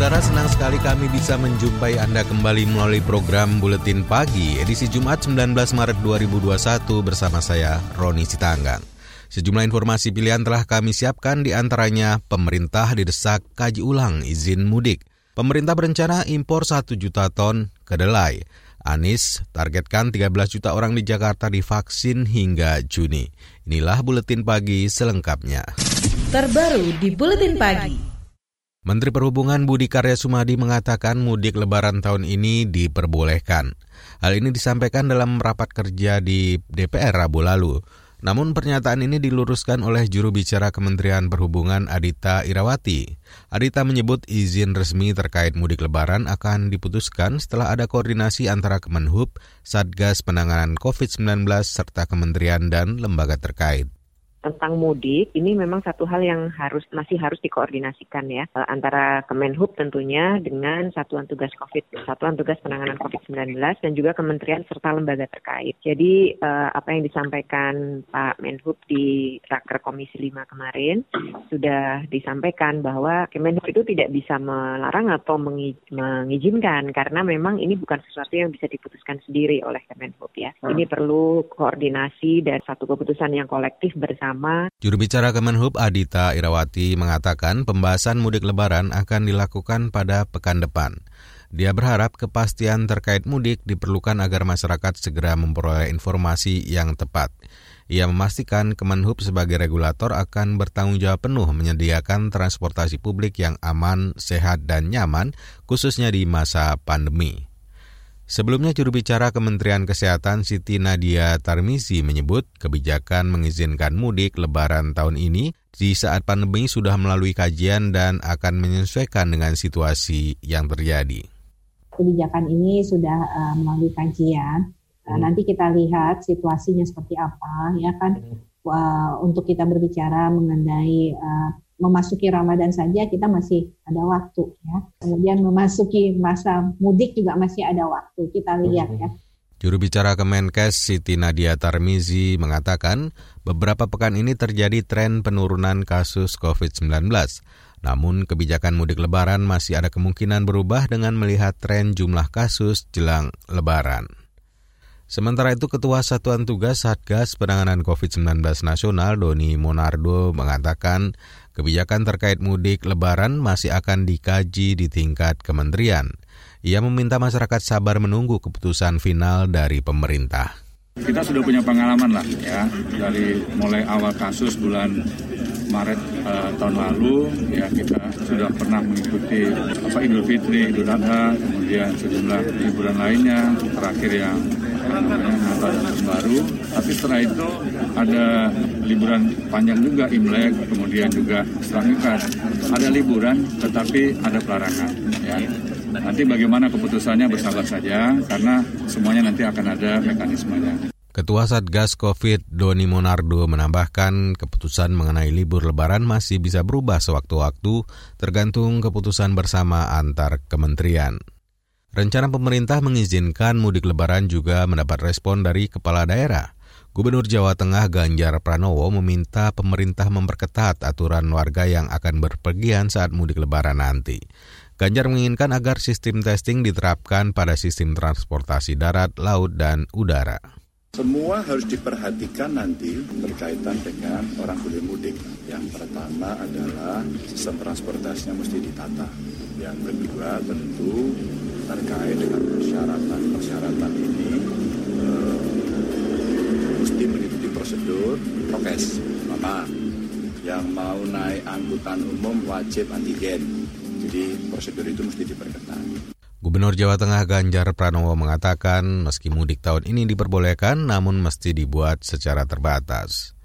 Saudara, senang sekali kami bisa menjumpai Anda kembali melalui program Buletin Pagi edisi Jumat 19 Maret 2021 bersama saya Roni Sitanggang. Sejumlah informasi pilihan telah kami siapkan di antaranya pemerintah didesak kaji ulang izin mudik. Pemerintah berencana impor 1 juta ton kedelai. Anies targetkan 13 juta orang di Jakarta divaksin hingga Juni. Inilah Buletin Pagi selengkapnya. Terbaru di Buletin Pagi. Menteri Perhubungan Budi Karya Sumadi mengatakan mudik lebaran tahun ini diperbolehkan. Hal ini disampaikan dalam rapat kerja di DPR Rabu lalu. Namun pernyataan ini diluruskan oleh juru bicara Kementerian Perhubungan Adita Irawati. Adita menyebut izin resmi terkait mudik lebaran akan diputuskan setelah ada koordinasi antara Kemenhub, Satgas Penanganan COVID-19 serta kementerian dan lembaga terkait tentang mudik ini memang satu hal yang harus masih harus dikoordinasikan ya eh, antara Kemenhub tentunya dengan Satuan Tugas COVID, Satuan Tugas Penanganan COVID-19 dan juga kementerian serta lembaga terkait. Jadi eh, apa yang disampaikan Pak Menhub di Raker Komisi 5 kemarin sudah disampaikan bahwa Kemenhub itu tidak bisa melarang atau mengizinkan karena memang ini bukan sesuatu yang bisa diputuskan sendiri oleh Kemenhub ya. Ini perlu koordinasi dan satu keputusan yang kolektif bersama bersama. Juru bicara Kemenhub Adita Irawati mengatakan pembahasan mudik lebaran akan dilakukan pada pekan depan. Dia berharap kepastian terkait mudik diperlukan agar masyarakat segera memperoleh informasi yang tepat. Ia memastikan Kemenhub sebagai regulator akan bertanggung jawab penuh menyediakan transportasi publik yang aman, sehat, dan nyaman, khususnya di masa pandemi. Sebelumnya juru bicara Kementerian Kesehatan Siti Nadia Tarmizi menyebut kebijakan mengizinkan mudik lebaran tahun ini di saat pandemi sudah melalui kajian dan akan menyesuaikan dengan situasi yang terjadi. Kebijakan ini sudah uh, melalui kajian. Uh, nanti kita lihat situasinya seperti apa ya kan uh, untuk kita berbicara mengenai uh, memasuki Ramadan saja kita masih ada waktu ya. Kemudian memasuki masa mudik juga masih ada waktu. Kita lihat ya. Juru bicara Kemenkes Siti Nadia Tarmizi mengatakan beberapa pekan ini terjadi tren penurunan kasus COVID-19. Namun kebijakan mudik lebaran masih ada kemungkinan berubah dengan melihat tren jumlah kasus jelang lebaran. Sementara itu Ketua Satuan Tugas Satgas Penanganan COVID-19 Nasional Doni Monardo mengatakan kebijakan terkait mudik lebaran masih akan dikaji di tingkat kementerian. Ia meminta masyarakat sabar menunggu keputusan final dari pemerintah. Kita sudah punya pengalaman lah ya dari mulai awal kasus bulan Maret uh, tahun lalu ya kita sudah pernah mengikuti apa Idul Fitri, Idul Adha, kemudian sejumlah liburan lainnya, terakhir yang Natal Tahun Baru. Tapi setelah itu ada liburan panjang juga Imlek, kemudian juga setelah Ada liburan tetapi ada pelarangan. Ya. Nanti bagaimana keputusannya bersabar saja karena semuanya nanti akan ada mekanismenya. Ketua Satgas COVID Doni Monardo menambahkan keputusan mengenai libur lebaran masih bisa berubah sewaktu-waktu tergantung keputusan bersama antar kementerian. Rencana pemerintah mengizinkan mudik lebaran juga mendapat respon dari kepala daerah. Gubernur Jawa Tengah Ganjar Pranowo meminta pemerintah memperketat aturan warga yang akan berpergian saat mudik lebaran nanti. Ganjar menginginkan agar sistem testing diterapkan pada sistem transportasi darat, laut, dan udara. Semua harus diperhatikan nanti berkaitan dengan orang boleh mudik. Yang pertama adalah sistem transportasinya mesti ditata. Yang kedua tentu terkait dengan persyaratan-persyaratan ini eh, mesti mengikuti prosedur prokes. Mama, yang mau naik angkutan umum wajib antigen. Jadi prosedur itu mesti diperketat. Gubernur Jawa Tengah Ganjar Pranowo mengatakan meski mudik tahun ini diperbolehkan namun mesti dibuat secara terbatas.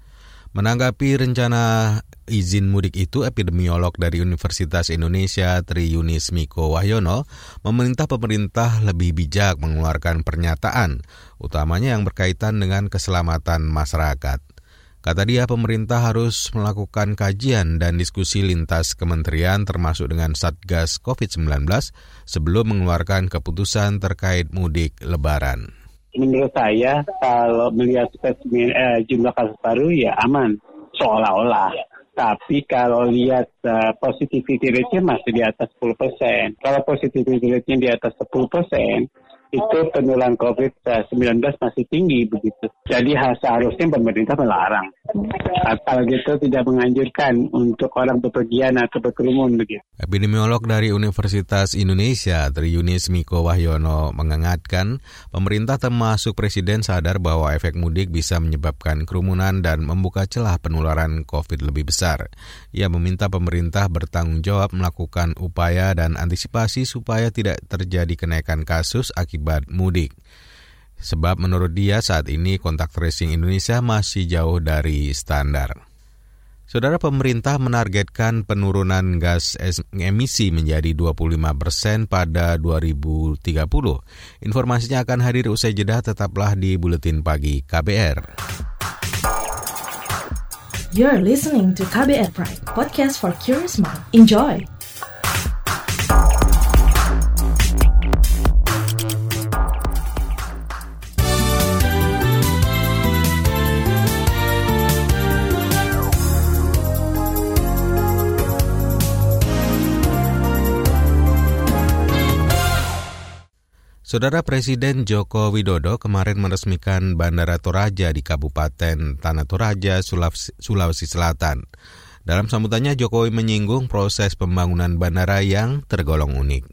Menanggapi rencana izin mudik itu, epidemiolog dari Universitas Indonesia Tri Yunis Miko Wahyono meminta pemerintah lebih bijak mengeluarkan pernyataan, utamanya yang berkaitan dengan keselamatan masyarakat. Kata dia, pemerintah harus melakukan kajian dan diskusi lintas kementerian termasuk dengan Satgas COVID-19 sebelum mengeluarkan keputusan terkait mudik lebaran menurut saya kalau melihat spesimen eh, jumlah kasus baru ya aman seolah-olah. Tapi kalau lihat uh, positivity rate-nya masih di atas 10%. Kalau positivity rate-nya di atas 10%, itu penularan COVID-19 masih tinggi begitu. Jadi seharusnya pemerintah melarang. Atau gitu tidak menganjurkan untuk orang bepergian atau berkerumun begitu. Epidemiolog dari Universitas Indonesia, Tri Yunis Miko Wahyono mengingatkan pemerintah termasuk presiden sadar bahwa efek mudik bisa menyebabkan kerumunan dan membuka celah penularan COVID lebih besar. Ia meminta pemerintah bertanggung jawab melakukan upaya dan antisipasi supaya tidak terjadi kenaikan kasus akibat akibat mudik. Sebab menurut dia saat ini kontak tracing Indonesia masih jauh dari standar. Saudara pemerintah menargetkan penurunan gas emisi menjadi 25 persen pada 2030. Informasinya akan hadir usai jeda tetaplah di Buletin Pagi KBR. You're listening to KBR Pride, podcast for curious mind. Enjoy! Saudara Presiden Joko Widodo kemarin meresmikan Bandara Toraja di Kabupaten Tanah Toraja, Sulawesi Selatan. Dalam sambutannya Jokowi menyinggung proses pembangunan bandara yang tergolong unik.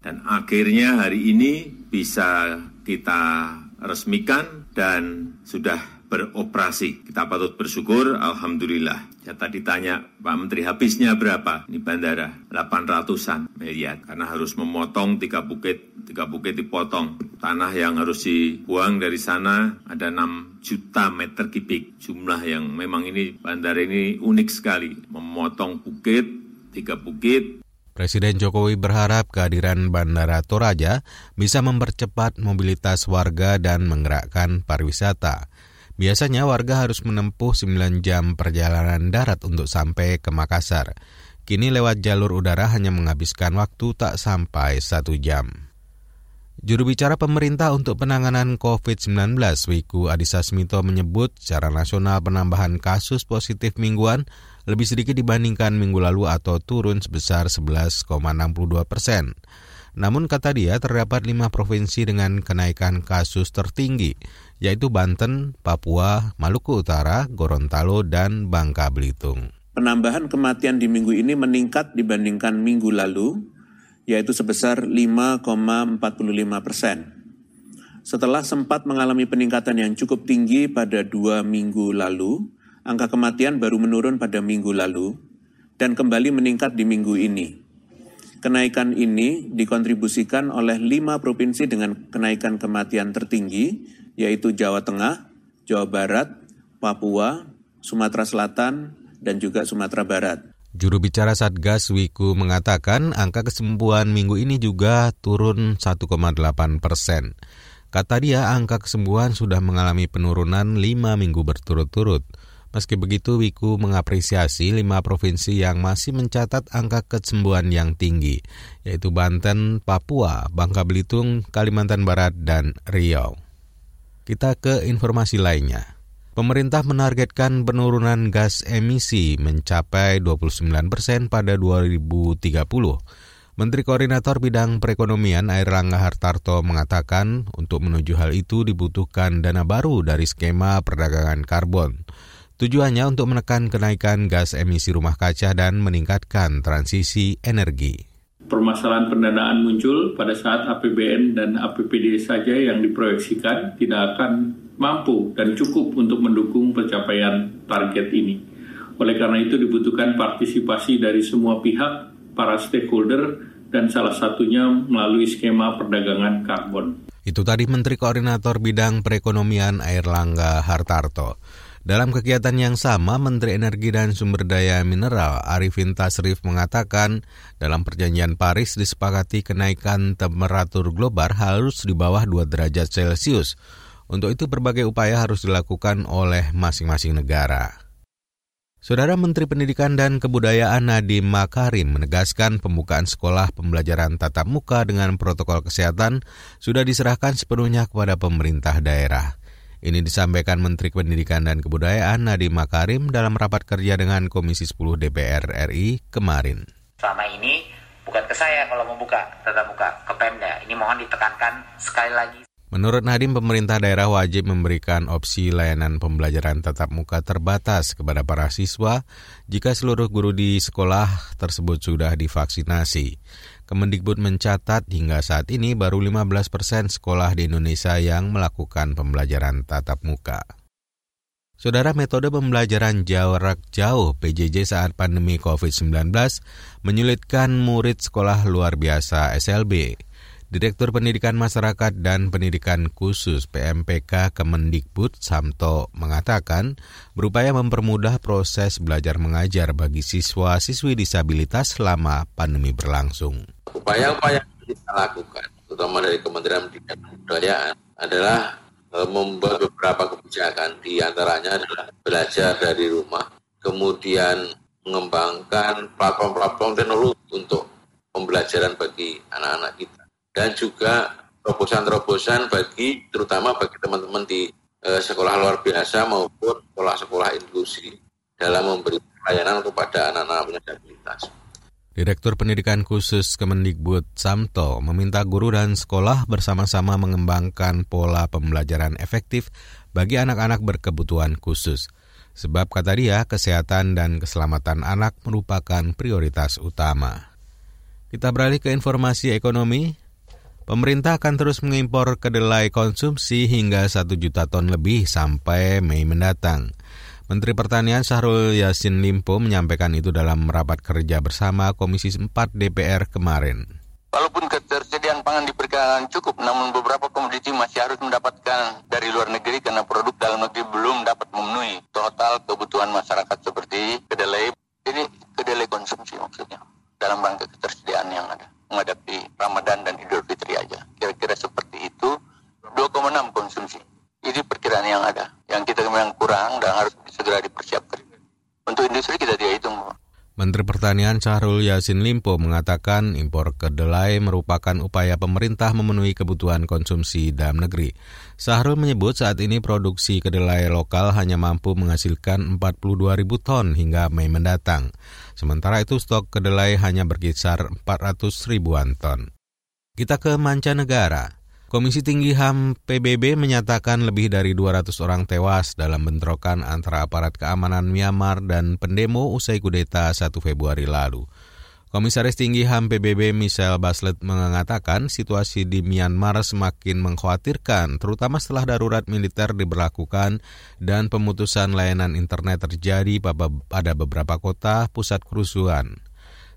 Dan akhirnya hari ini bisa kita resmikan dan sudah beroperasi. Kita patut bersyukur, Alhamdulillah. Ya tadi tanya Pak Menteri habisnya berapa? Ini bandara 800-an miliar. Karena harus memotong tiga bukit, tiga bukit dipotong. Tanah yang harus dibuang dari sana ada 6 juta meter kubik. Jumlah yang memang ini bandara ini unik sekali. Memotong bukit, tiga bukit, Presiden Jokowi berharap kehadiran Bandara Toraja bisa mempercepat mobilitas warga dan menggerakkan pariwisata. Biasanya warga harus menempuh 9 jam perjalanan darat untuk sampai ke Makassar. Kini lewat jalur udara hanya menghabiskan waktu tak sampai satu jam. Juru bicara pemerintah untuk penanganan COVID-19, Wiku Adhisa Smito menyebut secara nasional penambahan kasus positif mingguan lebih sedikit dibandingkan minggu lalu atau turun sebesar 11,62 persen. Namun kata dia terdapat lima provinsi dengan kenaikan kasus tertinggi, yaitu Banten, Papua, Maluku Utara, Gorontalo, dan Bangka Belitung. Penambahan kematian di minggu ini meningkat dibandingkan minggu lalu, yaitu sebesar 5,45 persen. Setelah sempat mengalami peningkatan yang cukup tinggi pada dua minggu lalu, angka kematian baru menurun pada minggu lalu dan kembali meningkat di minggu ini. Kenaikan ini dikontribusikan oleh lima provinsi dengan kenaikan kematian tertinggi, yaitu Jawa Tengah, Jawa Barat, Papua, Sumatera Selatan, dan juga Sumatera Barat. Juru bicara Satgas Wiku mengatakan angka kesembuhan minggu ini juga turun 1,8 persen. Kata dia angka kesembuhan sudah mengalami penurunan 5 minggu berturut-turut. Meski begitu, Wiku mengapresiasi lima provinsi yang masih mencatat angka kesembuhan yang tinggi, yaitu Banten, Papua, Bangka Belitung, Kalimantan Barat, dan Riau. Kita ke informasi lainnya. Pemerintah menargetkan penurunan gas emisi mencapai 29 persen pada 2030. Menteri Koordinator Bidang Perekonomian Air Langga Hartarto mengatakan untuk menuju hal itu dibutuhkan dana baru dari skema perdagangan karbon. Tujuannya untuk menekan kenaikan gas emisi rumah kaca dan meningkatkan transisi energi. Permasalahan pendanaan muncul pada saat APBN dan APBD saja yang diproyeksikan tidak akan mampu dan cukup untuk mendukung pencapaian target ini. Oleh karena itu dibutuhkan partisipasi dari semua pihak, para stakeholder, dan salah satunya melalui skema perdagangan karbon. Itu tadi Menteri Koordinator Bidang Perekonomian Air Langga Hartarto. Dalam kegiatan yang sama, Menteri Energi dan Sumber Daya Mineral Arifin Tasrif mengatakan dalam perjanjian Paris disepakati kenaikan temperatur global harus di bawah 2 derajat Celcius. Untuk itu berbagai upaya harus dilakukan oleh masing-masing negara. Saudara Menteri Pendidikan dan Kebudayaan Nadiem Makarim menegaskan pembukaan sekolah pembelajaran tatap muka dengan protokol kesehatan sudah diserahkan sepenuhnya kepada pemerintah daerah. Ini disampaikan Menteri Pendidikan dan Kebudayaan Nadiem Makarim dalam rapat kerja dengan Komisi 10 DPR RI kemarin. Selama ini bukan ke saya kalau membuka tetap buka ke Pemda. Ini mohon ditekankan sekali lagi. Menurut Nadiem, pemerintah daerah wajib memberikan opsi layanan pembelajaran tatap muka terbatas kepada para siswa jika seluruh guru di sekolah tersebut sudah divaksinasi. Kemendikbud mencatat hingga saat ini baru 15 persen sekolah di Indonesia yang melakukan pembelajaran tatap muka. Saudara metode pembelajaran jarak jauh PJJ saat pandemi COVID-19 menyulitkan murid sekolah luar biasa SLB. Direktur Pendidikan Masyarakat dan Pendidikan Khusus PMPK Kemendikbud Samto mengatakan berupaya mempermudah proses belajar mengajar bagi siswa-siswi disabilitas selama pandemi berlangsung. Upaya-upaya yang kita lakukan, terutama dari Kementerian Pendidikan dan Kebudayaan, adalah e, membuat beberapa kebijakan, di antaranya adalah belajar dari rumah, kemudian mengembangkan platform-platform teknologi untuk pembelajaran bagi anak-anak kita dan juga terobosan-terobosan bagi terutama bagi teman-teman di eh, sekolah luar biasa maupun sekolah-sekolah inklusi dalam memberi pelayanan kepada anak-anak disabilitas. Direktur Pendidikan Khusus Kemendikbud Samto meminta guru dan sekolah bersama-sama mengembangkan pola pembelajaran efektif bagi anak-anak berkebutuhan khusus. Sebab kata dia, kesehatan dan keselamatan anak merupakan prioritas utama. Kita beralih ke informasi ekonomi. Pemerintah akan terus mengimpor kedelai konsumsi hingga 1 juta ton lebih sampai Mei mendatang. Menteri Pertanian Syahrul Yassin Limpo menyampaikan itu dalam rapat kerja bersama Komisi 4 DPR kemarin. Walaupun ketersediaan pangan diperkirakan cukup, namun beberapa komoditi masih harus mendapatkan dari luar negeri karena produk dalam negeri belum dapat memenuhi total kebutuhan masyarakat seperti kedelai. Ini kedelai konsumsi maksudnya dalam rangka ketersediaan yang ada menghadapi Ramadan dan Idul Fitri aja. Kira-kira seperti itu 2,6 konsumsi. Ini perkiraan yang ada. Yang kita memang kurang dan harus segera dipersiapkan. Untuk industri kita tidak hitung. Menteri Pertanian Syahrul Yasin Limpo mengatakan impor kedelai merupakan upaya pemerintah memenuhi kebutuhan konsumsi dalam negeri. Syahrul menyebut saat ini produksi kedelai lokal hanya mampu menghasilkan 42 ribu ton hingga Mei mendatang. Sementara itu stok kedelai hanya berkisar 400 ribuan ton. Kita ke mancanegara. Komisi Tinggi HAM PBB menyatakan lebih dari 200 orang tewas dalam bentrokan antara aparat keamanan Myanmar dan pendemo usai kudeta 1 Februari lalu. Komisaris Tinggi HAM PBB Michelle Bachelet mengatakan situasi di Myanmar semakin mengkhawatirkan, terutama setelah darurat militer diberlakukan dan pemutusan layanan internet terjadi pada beberapa kota pusat kerusuhan.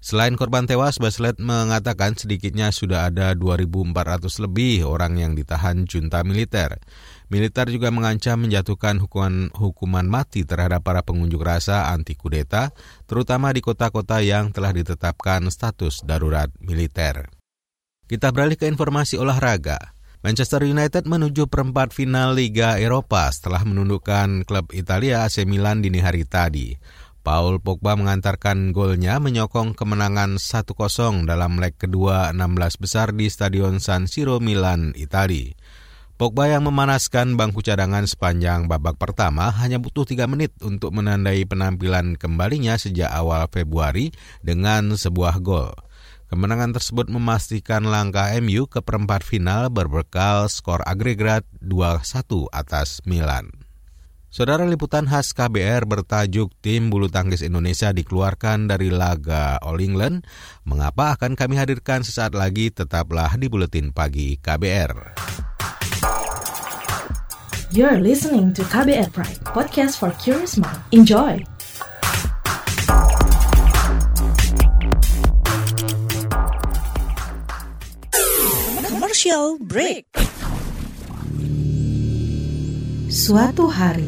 Selain korban tewas, Baslet mengatakan sedikitnya sudah ada 2.400 lebih orang yang ditahan junta militer. Militer juga mengancam menjatuhkan hukuman, hukuman mati terhadap para pengunjuk rasa anti kudeta, terutama di kota-kota yang telah ditetapkan status darurat militer. Kita beralih ke informasi olahraga. Manchester United menuju perempat final Liga Eropa setelah menundukkan klub Italia AC Milan dini hari tadi. Paul Pogba mengantarkan golnya menyokong kemenangan 1-0 dalam leg kedua 16 besar di Stadion San Siro Milan, Itali. Pogba yang memanaskan bangku cadangan sepanjang babak pertama hanya butuh 3 menit untuk menandai penampilan kembalinya sejak awal Februari dengan sebuah gol. Kemenangan tersebut memastikan langkah MU ke perempat final berbekal skor agregat 2-1 atas Milan. Saudara liputan khas KBR bertajuk Tim Bulu Tangkis Indonesia dikeluarkan dari laga All England. Mengapa akan kami hadirkan sesaat lagi tetaplah di Buletin Pagi KBR. You're listening to KBR Pride, podcast for curious mind. Enjoy! Commercial break. Suatu hari,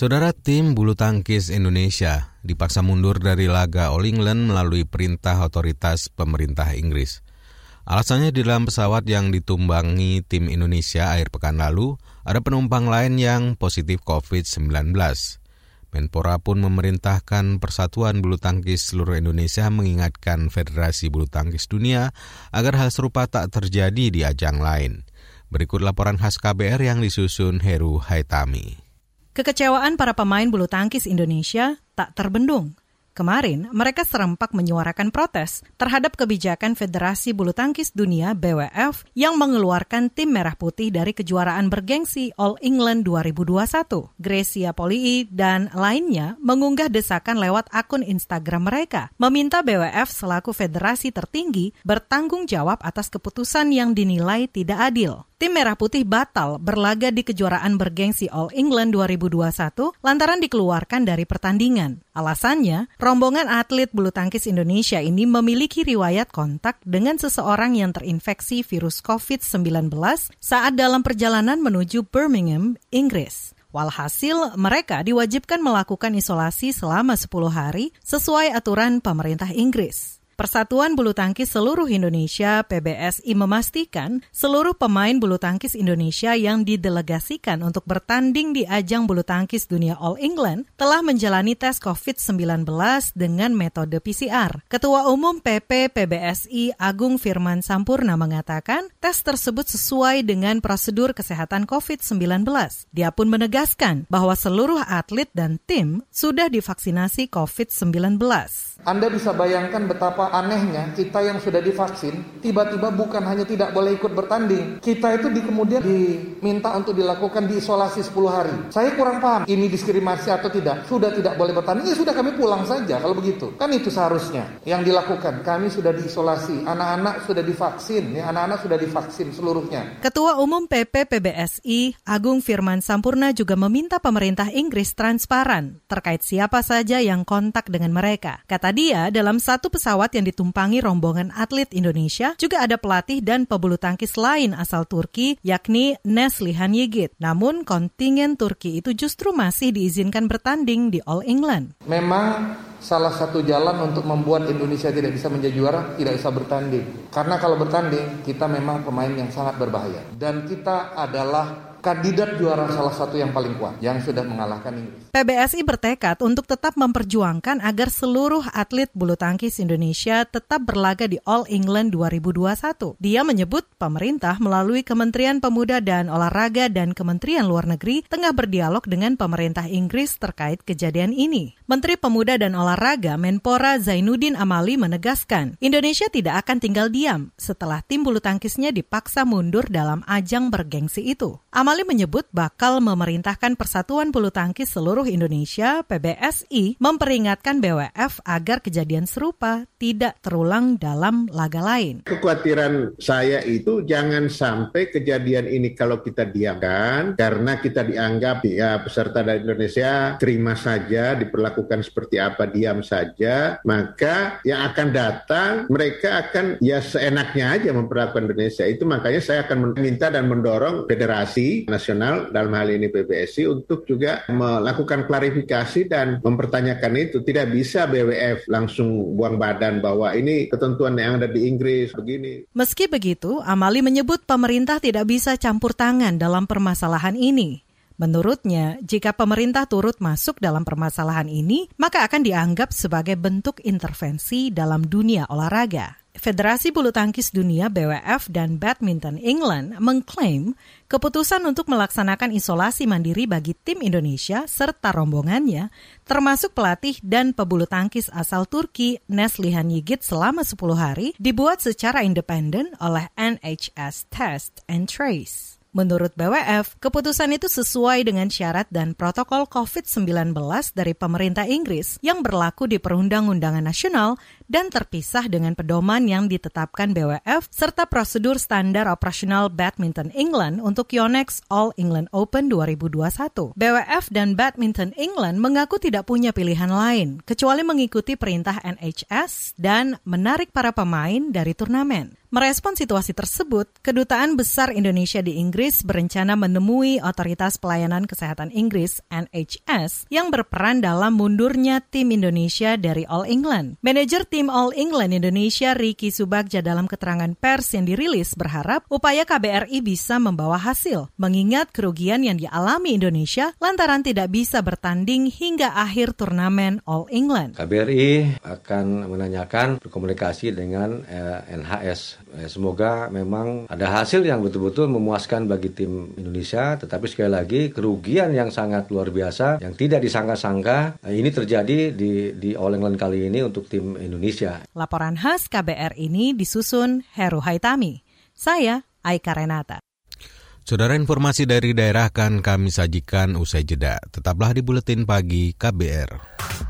Saudara tim bulu tangkis Indonesia dipaksa mundur dari laga All England melalui perintah otoritas pemerintah Inggris. Alasannya di dalam pesawat yang ditumbangi tim Indonesia akhir pekan lalu, ada penumpang lain yang positif COVID-19. Menpora pun memerintahkan Persatuan Bulu Tangkis seluruh Indonesia mengingatkan Federasi Bulu Tangkis Dunia agar hal serupa tak terjadi di ajang lain. Berikut laporan khas KBR yang disusun Heru Haitami. Kekecewaan para pemain bulu tangkis Indonesia tak terbendung. Kemarin, mereka serempak menyuarakan protes terhadap kebijakan Federasi Bulu Tangkis Dunia BWF yang mengeluarkan tim merah putih dari kejuaraan bergengsi All England 2021. Gracia Polii dan lainnya mengunggah desakan lewat akun Instagram mereka, meminta BWF selaku federasi tertinggi bertanggung jawab atas keputusan yang dinilai tidak adil. Tim Merah Putih batal berlaga di kejuaraan bergengsi All England 2021 lantaran dikeluarkan dari pertandingan. Alasannya, rombongan atlet bulu tangkis Indonesia ini memiliki riwayat kontak dengan seseorang yang terinfeksi virus COVID-19 saat dalam perjalanan menuju Birmingham, Inggris. Walhasil, mereka diwajibkan melakukan isolasi selama 10 hari sesuai aturan pemerintah Inggris. Persatuan Bulu Tangkis Seluruh Indonesia PBSI memastikan seluruh pemain bulu tangkis Indonesia yang didelegasikan untuk bertanding di ajang bulu tangkis dunia All England telah menjalani tes COVID-19 dengan metode PCR. Ketua Umum PP PBSI Agung Firman Sampurna mengatakan tes tersebut sesuai dengan prosedur kesehatan COVID-19. Dia pun menegaskan bahwa seluruh atlet dan tim sudah divaksinasi COVID-19. Anda bisa bayangkan betapa anehnya kita yang sudah divaksin tiba-tiba bukan hanya tidak boleh ikut bertanding, kita itu di kemudian diminta untuk dilakukan diisolasi 10 hari. Saya kurang paham ini diskriminasi atau tidak. Sudah tidak boleh bertanding, ya sudah kami pulang saja kalau begitu. Kan itu seharusnya yang dilakukan. Kami sudah diisolasi, anak-anak sudah divaksin, ya anak-anak sudah divaksin seluruhnya. Ketua Umum PP PBSI Agung Firman Sampurna juga meminta pemerintah Inggris transparan terkait siapa saja yang kontak dengan mereka. Kata dia, dalam satu pesawat yang ditumpangi rombongan atlet Indonesia juga ada pelatih dan pebulu tangkis lain asal Turki, yakni Neslihan Yigit. Namun kontingen Turki itu justru masih diizinkan bertanding di All England. Memang salah satu jalan untuk membuat Indonesia tidak bisa menjadi juara, tidak bisa bertanding. Karena kalau bertanding, kita memang pemain yang sangat berbahaya. Dan kita adalah kandidat juara salah satu yang paling kuat yang sudah mengalahkan Inggris. PBSI bertekad untuk tetap memperjuangkan agar seluruh atlet bulu tangkis Indonesia tetap berlaga di All England 2021. Dia menyebut pemerintah melalui Kementerian Pemuda dan Olahraga dan Kementerian Luar Negeri tengah berdialog dengan pemerintah Inggris terkait kejadian ini. Menteri Pemuda dan Olahraga Menpora Zainuddin Amali menegaskan, Indonesia tidak akan tinggal diam setelah tim bulu tangkisnya dipaksa mundur dalam ajang bergengsi itu. Amali menyebut bakal memerintahkan Persatuan Bulu Tangkis Seluruh Indonesia PBSI memperingatkan BWF agar kejadian serupa tidak terulang dalam laga lain. Kekhawatiran saya itu jangan sampai kejadian ini kalau kita diamkan karena kita dianggap ya peserta dari Indonesia terima saja diperlakukan seperti apa diam saja maka yang akan datang mereka akan ya seenaknya aja memperlakukan Indonesia itu makanya saya akan meminta dan mendorong federasi nasional dalam hal ini PBSI untuk juga melakukan klarifikasi dan mempertanyakan itu. Tidak bisa BWF langsung buang badan bahwa ini ketentuan yang ada di Inggris begini. Meski begitu, Amali menyebut pemerintah tidak bisa campur tangan dalam permasalahan ini. Menurutnya, jika pemerintah turut masuk dalam permasalahan ini, maka akan dianggap sebagai bentuk intervensi dalam dunia olahraga. Federasi Bulu Tangkis Dunia BWF dan Badminton England mengklaim keputusan untuk melaksanakan isolasi mandiri bagi tim Indonesia serta rombongannya, termasuk pelatih dan pebulu tangkis asal Turki Neslihan Yigit selama 10 hari, dibuat secara independen oleh NHS Test and Trace. Menurut BWF, keputusan itu sesuai dengan syarat dan protokol COVID-19 dari pemerintah Inggris yang berlaku di perundang-undangan nasional dan terpisah dengan pedoman yang ditetapkan BWF serta prosedur standar operasional Badminton England untuk Yonex All England Open 2021. BWF dan Badminton England mengaku tidak punya pilihan lain kecuali mengikuti perintah NHS dan menarik para pemain dari turnamen. Merespon situasi tersebut, Kedutaan Besar Indonesia di Inggris berencana menemui Otoritas Pelayanan Kesehatan Inggris NHS yang berperan dalam mundurnya tim Indonesia dari All England. Manajer tim All England Indonesia Ricky Subagja dalam keterangan pers yang dirilis berharap upaya KBRI bisa membawa hasil, mengingat kerugian yang dialami Indonesia lantaran tidak bisa bertanding hingga akhir turnamen All England. KBRI akan menanyakan berkomunikasi dengan eh, NHS semoga memang ada hasil yang betul-betul memuaskan bagi tim Indonesia, tetapi sekali lagi kerugian yang sangat luar biasa yang tidak disangka-sangka eh, ini terjadi di di All England kali ini untuk tim Indonesia. Laporan khas KBR ini disusun Heru Haitami. Saya Aika Renata. Saudara informasi dari daerah akan kami sajikan usai jeda. Tetaplah di Buletin Pagi KBR.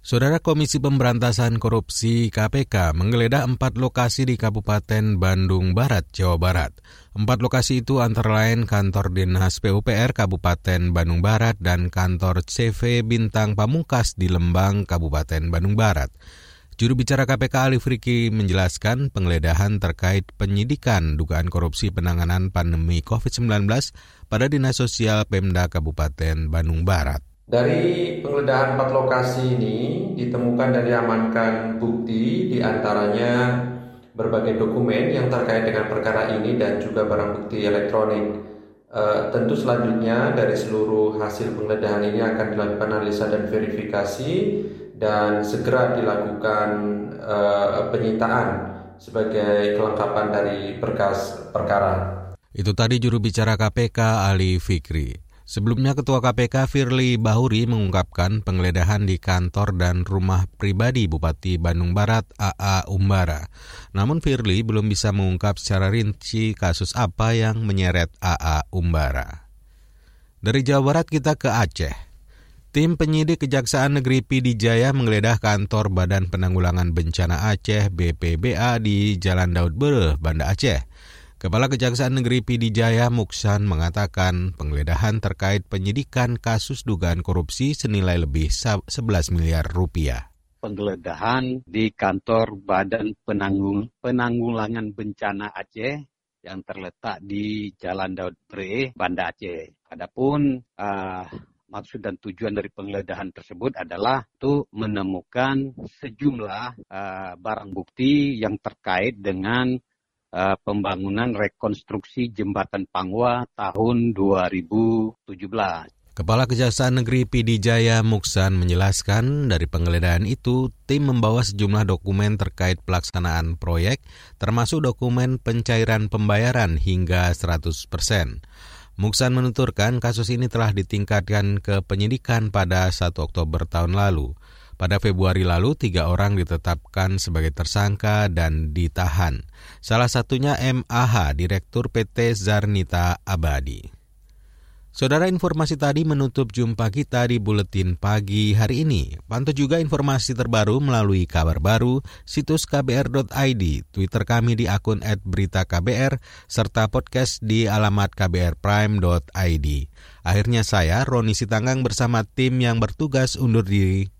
Saudara Komisi Pemberantasan Korupsi KPK menggeledah empat lokasi di Kabupaten Bandung Barat, Jawa Barat. Empat lokasi itu antara lain kantor Dinas PUPR Kabupaten Bandung Barat dan kantor CV Bintang Pamungkas di Lembang, Kabupaten Bandung Barat. Juru bicara KPK Ali Friki menjelaskan penggeledahan terkait penyidikan dugaan korupsi penanganan pandemi COVID-19 pada Dinas Sosial Pemda Kabupaten Bandung Barat. Dari penggeledahan empat lokasi ini ditemukan dan diamankan bukti di antaranya berbagai dokumen yang terkait dengan perkara ini dan juga barang bukti elektronik. E, tentu selanjutnya dari seluruh hasil penggeledahan ini akan dilakukan analisa dan verifikasi dan segera dilakukan e, penyitaan sebagai kelengkapan dari berkas perkara. Itu tadi juru bicara KPK Ali Fikri. Sebelumnya Ketua KPK Firly Bahuri mengungkapkan penggeledahan di kantor dan rumah pribadi Bupati Bandung Barat AA Umbara. Namun Firly belum bisa mengungkap secara rinci kasus apa yang menyeret AA Umbara. Dari Jawa Barat kita ke Aceh. Tim penyidik Kejaksaan Negeri Pidi Jaya menggeledah kantor Badan Penanggulangan Bencana Aceh BPBA di Jalan Daud Bere, Banda Aceh. Kepala Kejaksaan Negeri Pidi Jaya Muksan mengatakan penggeledahan terkait penyidikan kasus dugaan korupsi senilai lebih 11 miliar rupiah. Penggeledahan di kantor Badan Penanggung, Penanggulangan Bencana Aceh yang terletak di Jalan Daud Bre, Banda Aceh. Adapun uh, maksud dan tujuan dari penggeledahan tersebut adalah untuk menemukan sejumlah uh, barang bukti yang terkait dengan uh, pembangunan rekonstruksi jembatan Pangwa tahun 2017. Kepala Kejaksaan Negeri Pidi Jaya Muksan menjelaskan dari penggeledahan itu tim membawa sejumlah dokumen terkait pelaksanaan proyek termasuk dokumen pencairan pembayaran hingga 100 persen. Muksan menuturkan kasus ini telah ditingkatkan ke penyidikan pada 1 Oktober tahun lalu. Pada Februari lalu, tiga orang ditetapkan sebagai tersangka dan ditahan. Salah satunya MAH, Direktur PT Zarnita Abadi. Saudara informasi tadi menutup jumpa kita di Buletin Pagi hari ini. Pantau juga informasi terbaru melalui kabar baru, situs kbr.id, Twitter kami di akun @beritaKBR, serta podcast di alamat kbrprime.id. Akhirnya saya, Roni Sitanggang bersama tim yang bertugas undur diri.